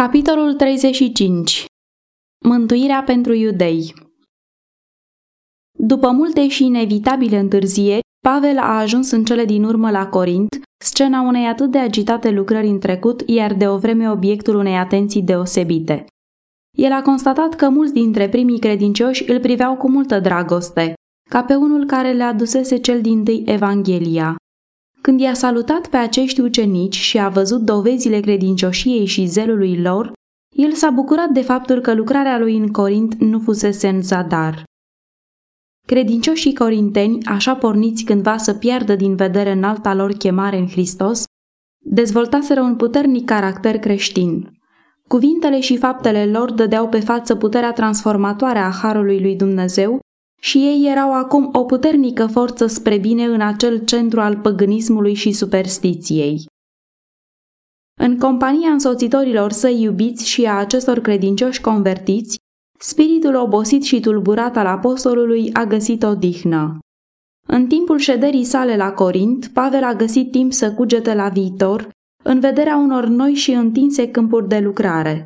Capitolul 35 Mântuirea pentru iudei După multe și inevitabile întârzieri, Pavel a ajuns în cele din urmă la Corint, scena unei atât de agitate lucrări în trecut, iar de o vreme obiectul unei atenții deosebite. El a constatat că mulți dintre primii credincioși îl priveau cu multă dragoste, ca pe unul care le adusese cel din tâi Evanghelia. Când i-a salutat pe acești ucenici și a văzut dovezile credincioșiei și zelului lor, el s-a bucurat de faptul că lucrarea lui în Corint nu fusese în zadar. Credincioșii corinteni, așa porniți cândva să piardă din vedere în alta lor chemare în Hristos, dezvoltaseră un puternic caracter creștin. Cuvintele și faptele lor dădeau pe față puterea transformatoare a Harului lui Dumnezeu și ei erau acum o puternică forță spre bine în acel centru al păgânismului și superstiției. În compania însoțitorilor săi iubiți și a acestor credincioși convertiți, spiritul obosit și tulburat al apostolului a găsit o dihnă. În timpul șederii sale la Corint, Pavel a găsit timp să cugete la viitor, în vederea unor noi și întinse câmpuri de lucrare.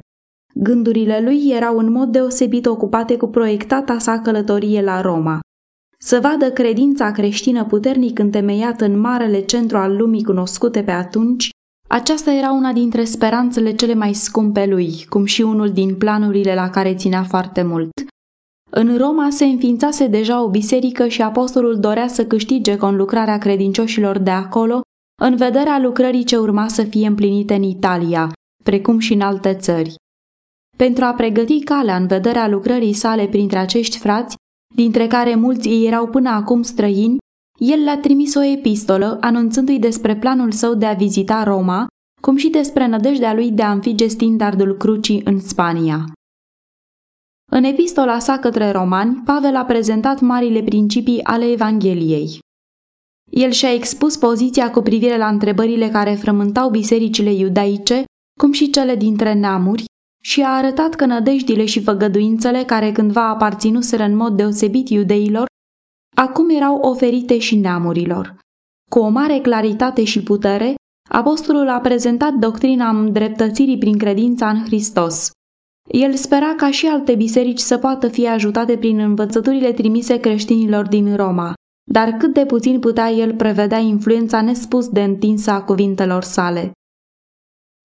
Gândurile lui erau în mod deosebit ocupate cu proiectata sa călătorie la Roma. Să vadă credința creștină puternic întemeiată în marele centru al lumii cunoscute pe atunci, aceasta era una dintre speranțele cele mai scumpe lui, cum și unul din planurile la care ținea foarte mult. În Roma se înființase deja o biserică și apostolul dorea să câștige conlucrarea credincioșilor de acolo, în vederea lucrării ce urma să fie împlinite în Italia, precum și în alte țări. Pentru a pregăti calea în vederea lucrării sale printre acești frați, dintre care mulți ei erau până acum străini, el le-a trimis o epistolă anunțându-i despre planul său de a vizita Roma, cum și despre nădejdea lui de a înfige standardul crucii în Spania. În epistola sa către romani, Pavel a prezentat marile principii ale Evangheliei. El și-a expus poziția cu privire la întrebările care frământau bisericile iudaice, cum și cele dintre neamuri, și a arătat că nădejdile și făgăduințele care cândva aparținuseră în mod deosebit iudeilor, acum erau oferite și neamurilor. Cu o mare claritate și putere, apostolul a prezentat doctrina îndreptățirii prin credința în Hristos. El spera ca și alte biserici să poată fi ajutate prin învățăturile trimise creștinilor din Roma, dar cât de puțin putea el prevedea influența nespus de întinsă a cuvintelor sale.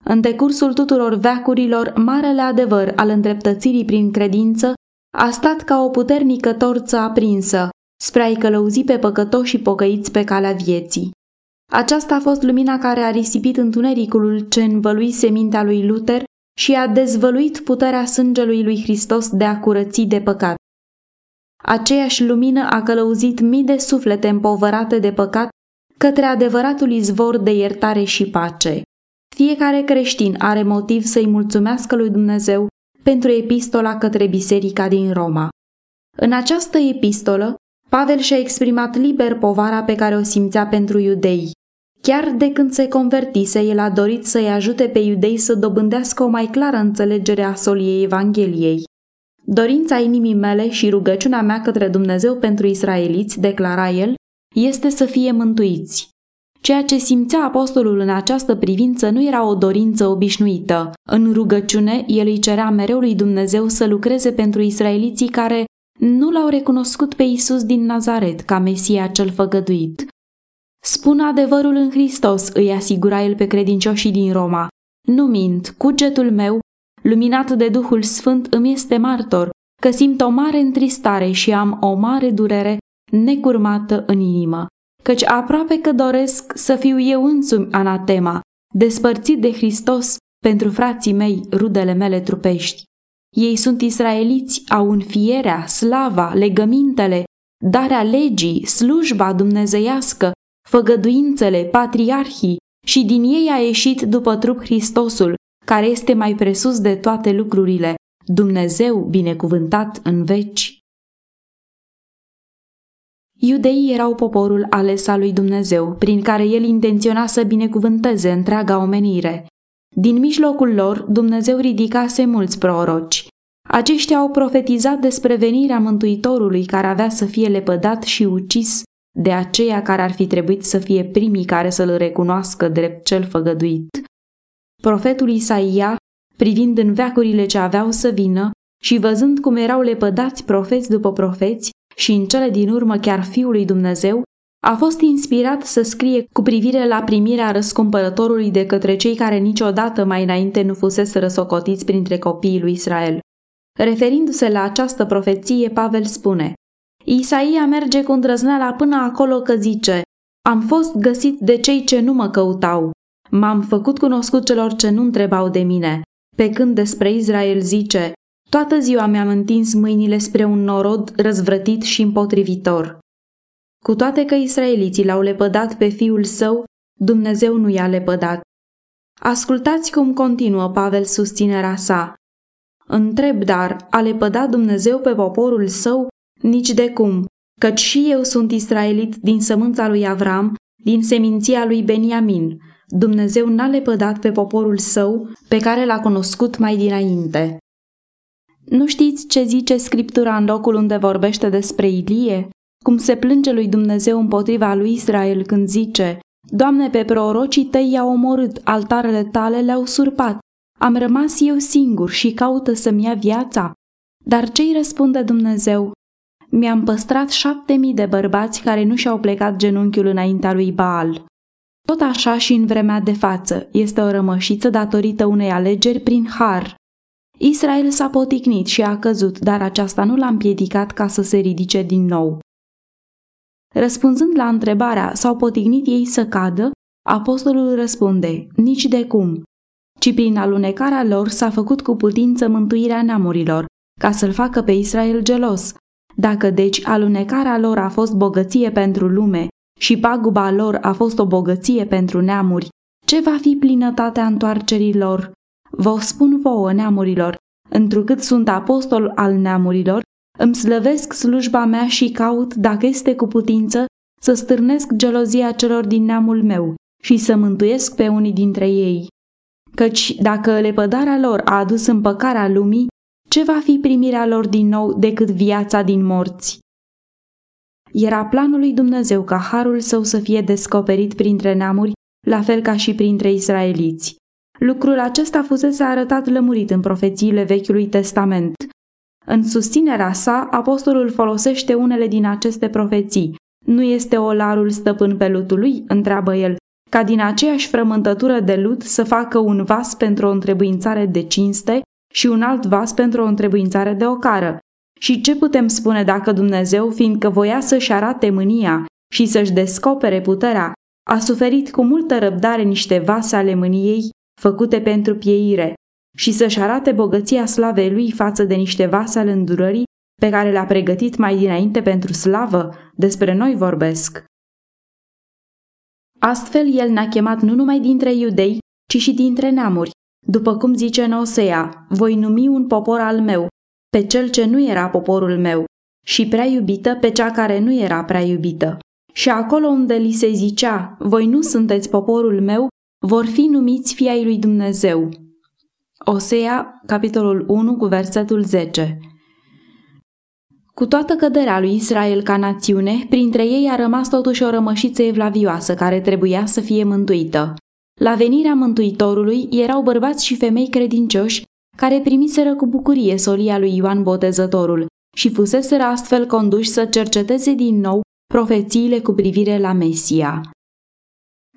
În decursul tuturor veacurilor, marele adevăr al îndreptățirii prin credință a stat ca o puternică torță aprinsă, spre a-i călăuzi pe păcătoși și pocăiți pe calea vieții. Aceasta a fost lumina care a risipit întunericul ce învăluise mintea lui Luther și a dezvăluit puterea sângelui lui Hristos de a curăți de păcat. Aceeași lumină a călăuzit mii de suflete împovărate de păcat către adevăratul izvor de iertare și pace. Fiecare creștin are motiv să-i mulțumească lui Dumnezeu pentru epistola către biserica din Roma. În această epistolă, Pavel și-a exprimat liber povara pe care o simțea pentru iudei. Chiar de când se convertise, el a dorit să-i ajute pe iudei să dobândească o mai clară înțelegere a soliei Evangheliei. Dorința inimii mele și rugăciunea mea către Dumnezeu pentru israeliți, declara el, este să fie mântuiți. Ceea ce simțea apostolul în această privință nu era o dorință obișnuită. În rugăciune, el îi cerea mereu lui Dumnezeu să lucreze pentru israeliții care nu l-au recunoscut pe Isus din Nazaret ca Mesia cel făgăduit. Spun adevărul în Hristos, îi asigura el pe credincioșii din Roma. Nu mint, cugetul meu, luminat de Duhul Sfânt, îmi este martor, că simt o mare întristare și am o mare durere necurmată în inimă căci aproape că doresc să fiu eu însumi anatema, despărțit de Hristos pentru frații mei, rudele mele trupești. Ei sunt israeliți, au înfierea, slava, legămintele, darea legii, slujba dumnezeiască, făgăduințele, patriarhii și din ei a ieșit după trup Hristosul, care este mai presus de toate lucrurile, Dumnezeu binecuvântat în veci. Iudeii erau poporul ales al lui Dumnezeu, prin care el intenționa să binecuvânteze întreaga omenire. Din mijlocul lor, Dumnezeu ridicase mulți proroci. Aceștia au profetizat despre venirea Mântuitorului care avea să fie lepădat și ucis de aceia care ar fi trebuit să fie primii care să-l recunoască drept cel făgăduit. Profetul Isaia privind în veacurile ce aveau să vină și văzând cum erau lepădați profeți după profeți și în cele din urmă chiar Fiul lui Dumnezeu, a fost inspirat să scrie cu privire la primirea răscumpărătorului de către cei care niciodată mai înainte nu fusese răsocotiți printre copiii lui Israel. Referindu-se la această profeție, Pavel spune Isaia merge cu îndrăzneala până acolo că zice Am fost găsit de cei ce nu mă căutau. M-am făcut cunoscut celor ce nu întrebau de mine. Pe când despre Israel zice Toată ziua mi-am întins mâinile spre un norod răzvrătit și împotrivitor. Cu toate că israeliții l-au lepădat pe fiul său, Dumnezeu nu i-a lepădat. Ascultați cum continuă Pavel susținerea sa. Întreb dar, a lepădat Dumnezeu pe poporul său? Nici de cum, căci și eu sunt israelit din sămânța lui Avram, din seminția lui Beniamin. Dumnezeu n-a lepădat pe poporul său, pe care l-a cunoscut mai dinainte. Nu știți ce zice Scriptura în locul unde vorbește despre Ilie? Cum se plânge lui Dumnezeu împotriva lui Israel când zice Doamne, pe prorocii tăi i-au omorât, altarele tale le-au surpat. Am rămas eu singur și caută să-mi ia viața. Dar ce-i răspunde Dumnezeu? Mi-am păstrat șapte mii de bărbați care nu și-au plecat genunchiul înaintea lui Baal. Tot așa și în vremea de față este o rămășiță datorită unei alegeri prin har. Israel s-a poticnit și a căzut, dar aceasta nu l-a împiedicat ca să se ridice din nou. Răspunzând la întrebarea s-au potignit ei să cadă, apostolul răspunde, nici de cum, ci prin alunecarea lor s-a făcut cu putință mântuirea neamurilor, ca să-l facă pe Israel gelos. Dacă deci alunecarea lor a fost bogăție pentru lume și paguba lor a fost o bogăție pentru neamuri, ce va fi plinătatea întoarcerii lor? Vă spun vouă, neamurilor, întrucât sunt apostol al neamurilor, îmi slăvesc slujba mea și caut, dacă este cu putință, să stârnesc gelozia celor din neamul meu și să mântuiesc pe unii dintre ei. Căci dacă lepădarea lor a adus împăcarea lumii, ce va fi primirea lor din nou decât viața din morți? Era planul lui Dumnezeu ca harul său să fie descoperit printre neamuri, la fel ca și printre israeliți. Lucrul acesta fusese arătat lămurit în profețiile Vechiului Testament. În susținerea sa, apostolul folosește unele din aceste profeții. Nu este olarul stăpân pe lutul lui? întreabă el, ca din aceeași frământătură de lut să facă un vas pentru o întrebuințare de cinste și un alt vas pentru o întrebuințare de ocară. Și ce putem spune dacă Dumnezeu, fiindcă voia să-și arate mânia și să-și descopere puterea, a suferit cu multă răbdare niște vase ale mâniei făcute pentru pieire și să-și arate bogăția slavei lui față de niște vase ale îndurării pe care le-a pregătit mai dinainte pentru slavă, despre noi vorbesc. Astfel, el ne-a chemat nu numai dintre iudei, ci și dintre neamuri, după cum zice în Osea, voi numi un popor al meu, pe cel ce nu era poporul meu, și prea iubită pe cea care nu era prea iubită. Și acolo unde li se zicea, voi nu sunteți poporul meu, vor fi numiți fii ai lui Dumnezeu. Osea, capitolul 1, cu versetul 10 Cu toată căderea lui Israel ca națiune, printre ei a rămas totuși o rămășiță evlavioasă care trebuia să fie mântuită. La venirea Mântuitorului erau bărbați și femei credincioși care primiseră cu bucurie solia lui Ioan Botezătorul și fuseseră astfel conduși să cerceteze din nou profețiile cu privire la Mesia.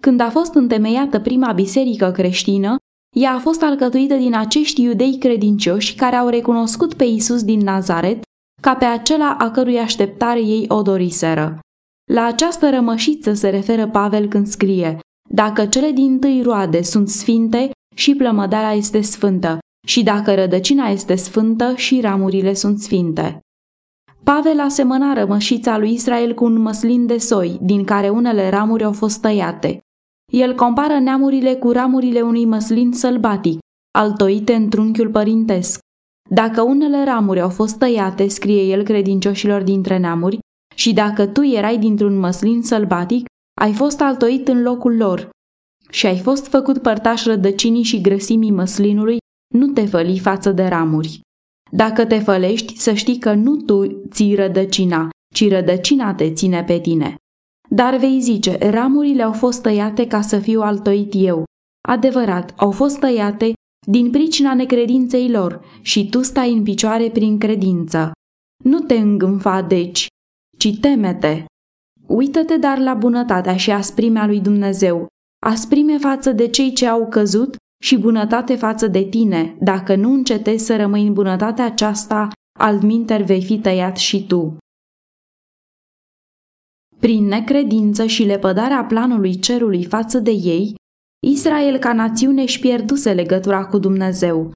Când a fost întemeiată prima biserică creștină, ea a fost alcătuită din acești iudei credincioși care au recunoscut pe Isus din Nazaret ca pe acela a cărui așteptare ei o doriseră. La această rămășiță se referă Pavel când scrie Dacă cele din tâi roade sunt sfinte, și plămădarea este sfântă, și dacă rădăcina este sfântă, și ramurile sunt sfinte. Pavel asemăna rămășița lui Israel cu un măslin de soi, din care unele ramuri au fost tăiate. El compară neamurile cu ramurile unui măslin sălbatic, altoite în trunchiul părintesc. Dacă unele ramuri au fost tăiate, scrie el credincioșilor dintre neamuri, și dacă tu erai dintr-un măslin sălbatic, ai fost altoit în locul lor și ai fost făcut părtaș rădăcinii și grăsimii măslinului, nu te făli față de ramuri. Dacă te fălești, să știi că nu tu ții rădăcina, ci rădăcina te ține pe tine. Dar vei zice, ramurile au fost tăiate ca să fiu altoit eu. Adevărat, au fost tăiate din pricina necredinței lor, și tu stai în picioare prin credință. Nu te îngânfa, deci, ci temete. Uită-te dar la bunătatea și asprimea lui Dumnezeu, asprime față de cei ce au căzut și bunătate față de tine, dacă nu încetezi să rămâi în bunătatea aceasta, altminter vei fi tăiat și tu. Prin necredință și lepădarea planului cerului față de ei, Israel ca națiune își pierduse legătura cu Dumnezeu.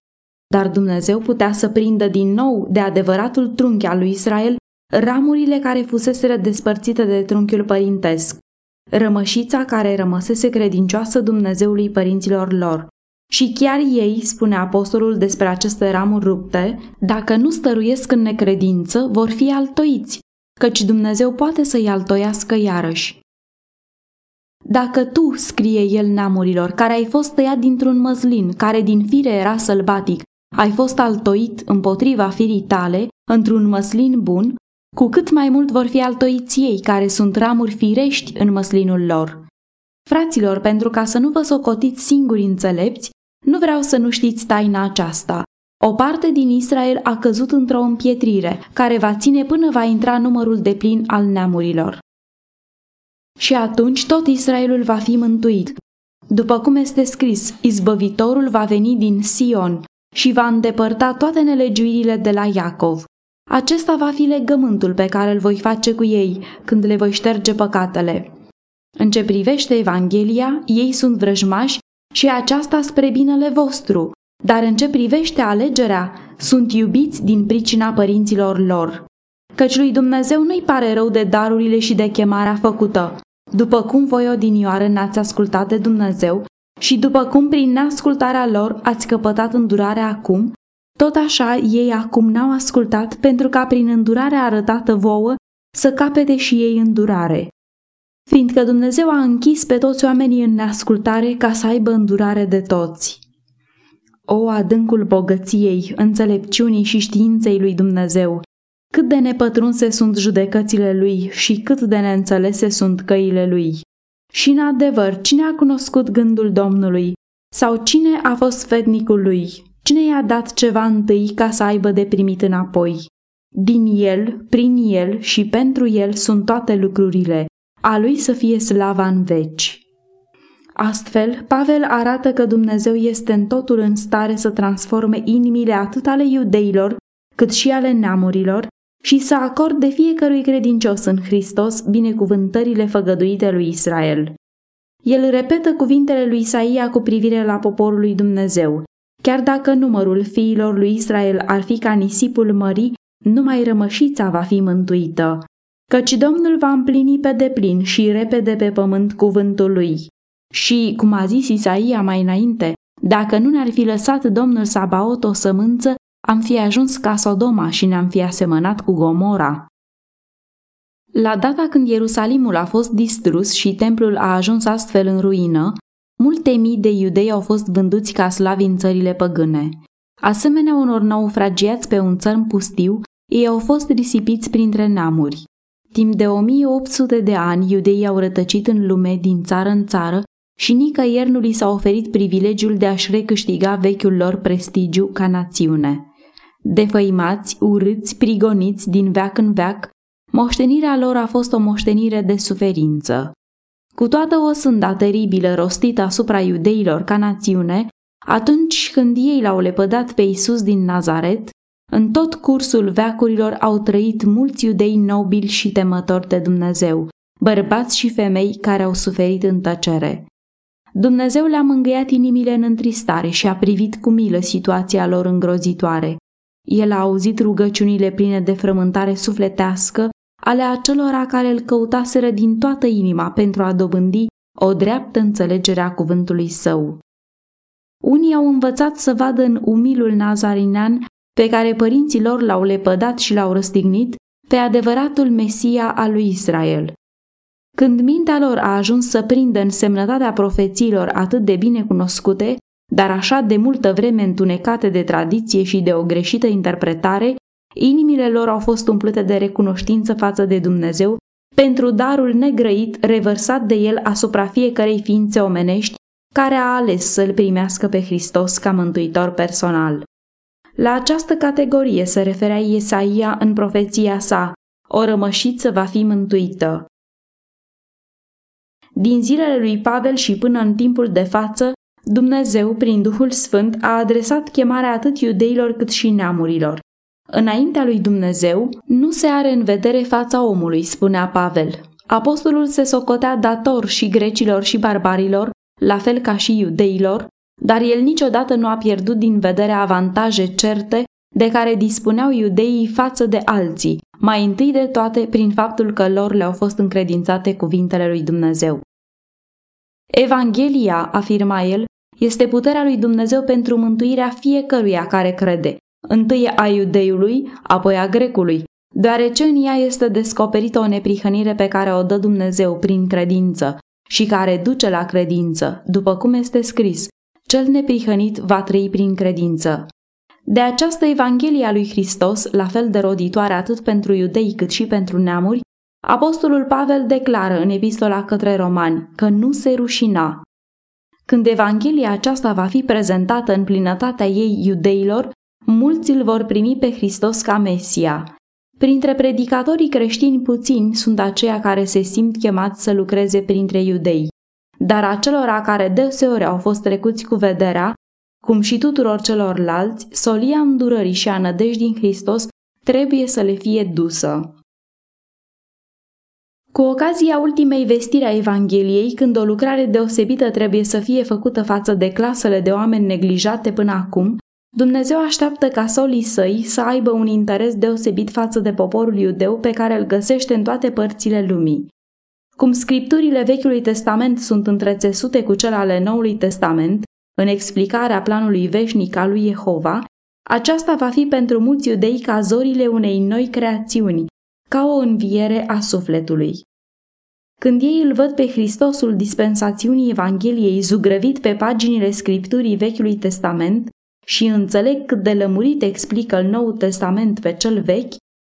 Dar Dumnezeu putea să prindă din nou de adevăratul trunchi al lui Israel ramurile care fuseseră despărțite de trunchiul părintesc, rămășița care rămăsese credincioasă Dumnezeului părinților lor. Și chiar ei, spune apostolul despre aceste ramuri rupte, dacă nu stăruiesc în necredință, vor fi altoiți, căci Dumnezeu poate să-i altoiască iarăși. Dacă tu, scrie el neamurilor, care ai fost tăiat dintr-un măslin, care din fire era sălbatic, ai fost altoit împotriva firii tale, într-un măslin bun, cu cât mai mult vor fi altoiți ei, care sunt ramuri firești în măslinul lor. Fraților, pentru ca să nu vă socotiți singuri înțelepți, nu vreau să nu știți taina aceasta. O parte din Israel a căzut într-o împietrire, care va ține până va intra numărul de plin al neamurilor. Și atunci tot Israelul va fi mântuit. După cum este scris, izbăvitorul va veni din Sion și va îndepărta toate nelegiuirile de la Iacov. Acesta va fi legământul pe care îl voi face cu ei când le voi șterge păcatele. În ce privește Evanghelia, ei sunt vrăjmași și aceasta spre binele vostru, dar în ce privește alegerea, sunt iubiți din pricina părinților lor. Căci lui Dumnezeu nu-i pare rău de darurile și de chemarea făcută. După cum voi odinioară n-ați ascultat de Dumnezeu și după cum prin neascultarea lor ați căpătat îndurarea acum, tot așa ei acum n-au ascultat pentru ca prin îndurarea arătată vouă să capete și ei îndurare fiindcă Dumnezeu a închis pe toți oamenii în neascultare ca să aibă îndurare de toți. O adâncul bogăției, înțelepciunii și științei lui Dumnezeu, cât de nepătrunse sunt judecățile lui și cât de neînțelese sunt căile lui. Și în adevăr, cine a cunoscut gândul Domnului? Sau cine a fost fetnicul lui? Cine i-a dat ceva întâi ca să aibă de primit înapoi? Din el, prin el și pentru el sunt toate lucrurile a lui să fie slava în veci. Astfel, Pavel arată că Dumnezeu este în totul în stare să transforme inimile atât ale iudeilor, cât și ale neamurilor, și să acorde fiecărui credincios în Hristos binecuvântările făgăduite lui Israel. El repetă cuvintele lui Isaia cu privire la poporul lui Dumnezeu. Chiar dacă numărul fiilor lui Israel ar fi ca nisipul mării, numai rămășița va fi mântuită căci Domnul va împlini pe deplin și repede pe pământ cuvântul lui. Și, cum a zis Isaia mai înainte, dacă nu ne-ar fi lăsat Domnul Sabaot o sămânță, am fi ajuns ca Sodoma și ne-am fi asemănat cu Gomora. La data când Ierusalimul a fost distrus și templul a ajuns astfel în ruină, multe mii de iudei au fost vânduți ca slavi în țările păgâne. Asemenea unor naufragiați pe un țărm pustiu, ei au fost risipiți printre neamuri. Timp de 1800 de ani, iudeii au rătăcit în lume din țară în țară și nicăieri nu li s-a oferit privilegiul de a-și recâștiga vechiul lor prestigiu ca națiune. Defăimați, urâți, prigoniți din veac în veac, moștenirea lor a fost o moștenire de suferință. Cu toată o sânda teribilă rostită asupra iudeilor ca națiune, atunci când ei l-au lepădat pe Isus din Nazaret, în tot cursul veacurilor au trăit mulți iudei nobili și temători de Dumnezeu, bărbați și femei care au suferit în tăcere. Dumnezeu le-a mângâiat inimile în întristare și a privit cu milă situația lor îngrozitoare. El a auzit rugăciunile pline de frământare sufletească ale acelora care îl căutaseră din toată inima pentru a dobândi o dreaptă înțelegere a cuvântului său. Unii au învățat să vadă în umilul nazarinean pe care părinții lor l-au lepădat și l-au răstignit, pe adevăratul Mesia al lui Israel. Când mintea lor a ajuns să prindă însemnătatea profețiilor atât de bine cunoscute, dar așa de multă vreme întunecate de tradiție și de o greșită interpretare, inimile lor au fost umplute de recunoștință față de Dumnezeu pentru darul negrăit revărsat de el asupra fiecărei ființe omenești care a ales să-L primească pe Hristos ca mântuitor personal. La această categorie se referea Iesaia în profeția sa, o rămășiță va fi mântuită. Din zilele lui Pavel și până în timpul de față, Dumnezeu, prin Duhul Sfânt, a adresat chemarea atât iudeilor cât și neamurilor. Înaintea lui Dumnezeu nu se are în vedere fața omului, spunea Pavel. Apostolul se socotea dator și grecilor și barbarilor, la fel ca și iudeilor, dar el niciodată nu a pierdut din vedere avantaje certe de care dispuneau iudeii față de alții, mai întâi de toate prin faptul că lor le-au fost încredințate cuvintele lui Dumnezeu. Evanghelia, afirma el, este puterea lui Dumnezeu pentru mântuirea fiecăruia care crede, întâi a iudeiului, apoi a grecului, deoarece în ea este descoperită o neprihănire pe care o dă Dumnezeu prin credință și care duce la credință, după cum este scris, cel neprihănit va trăi prin credință. De această Evanghelie a lui Hristos, la fel de roditoare atât pentru iudei cât și pentru neamuri, Apostolul Pavel declară în epistola către romani că nu se rușina. Când Evanghelia aceasta va fi prezentată în plinătatea ei iudeilor, mulți îl vor primi pe Hristos ca Mesia. Printre predicatorii creștini puțini sunt aceia care se simt chemați să lucreze printre iudei. Dar acelora care deseori au fost trecuți cu vederea, cum și tuturor celorlalți, solia îndurării și a nădejdii în Hristos trebuie să le fie dusă. Cu ocazia ultimei vestiri a Evangheliei, când o lucrare deosebită trebuie să fie făcută față de clasele de oameni neglijate până acum, Dumnezeu așteaptă ca solii săi să aibă un interes deosebit față de poporul iudeu pe care îl găsește în toate părțile lumii. Cum scripturile Vechiului Testament sunt întrețesute cu cele ale Noului Testament, în explicarea planului veșnic al lui Jehova, aceasta va fi pentru mulți iudei ca zorile unei noi creațiuni, ca o înviere a sufletului. Când ei îl văd pe Hristosul dispensațiunii Evangheliei zugrăvit pe paginile scripturii Vechiului Testament și înțeleg cât de lămurit explică în Nou Testament pe cel vechi,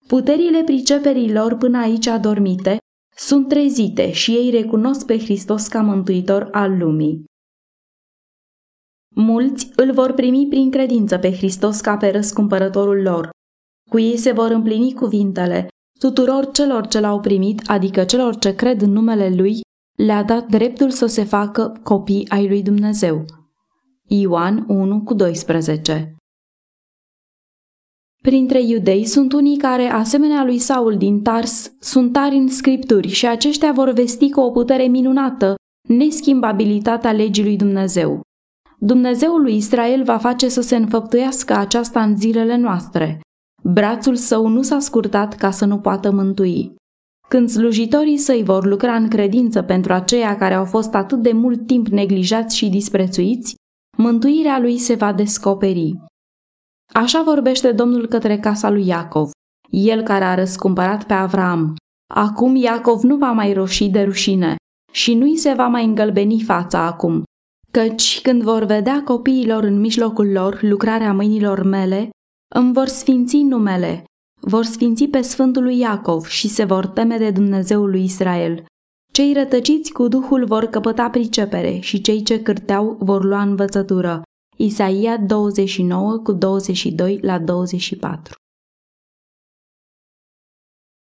puterile priceperii lor până aici adormite sunt trezite și ei recunosc pe Hristos ca mântuitor al lumii. Mulți îl vor primi prin credință pe Hristos ca pe răscumpărătorul lor. Cu ei se vor împlini cuvintele, tuturor celor ce l-au primit, adică celor ce cred în numele Lui, le-a dat dreptul să se facă copii ai lui Dumnezeu. Ioan 1 cu 12 Printre iudei sunt unii care, asemenea lui Saul din Tars, sunt tari în scripturi și aceștia vor vesti cu o putere minunată neschimbabilitatea legii lui Dumnezeu. Dumnezeul lui Israel va face să se înfăptuiască aceasta în zilele noastre. Brațul său nu s-a scurtat ca să nu poată mântui. Când slujitorii săi vor lucra în credință pentru aceia care au fost atât de mult timp neglijați și disprețuiți, mântuirea lui se va descoperi. Așa vorbește Domnul către casa lui Iacov, el care a răscumpărat pe Avram. Acum Iacov nu va mai roși de rușine și nu-i se va mai îngălbeni fața acum, căci când vor vedea copiilor în mijlocul lor lucrarea mâinilor mele, îmi vor sfinți numele, vor sfinți pe Sfântul lui Iacov și se vor teme de Dumnezeul lui Israel. Cei rătăciți cu Duhul vor căpăta pricepere și cei ce cârteau vor lua învățătură. Isaia 29 cu 22 la 24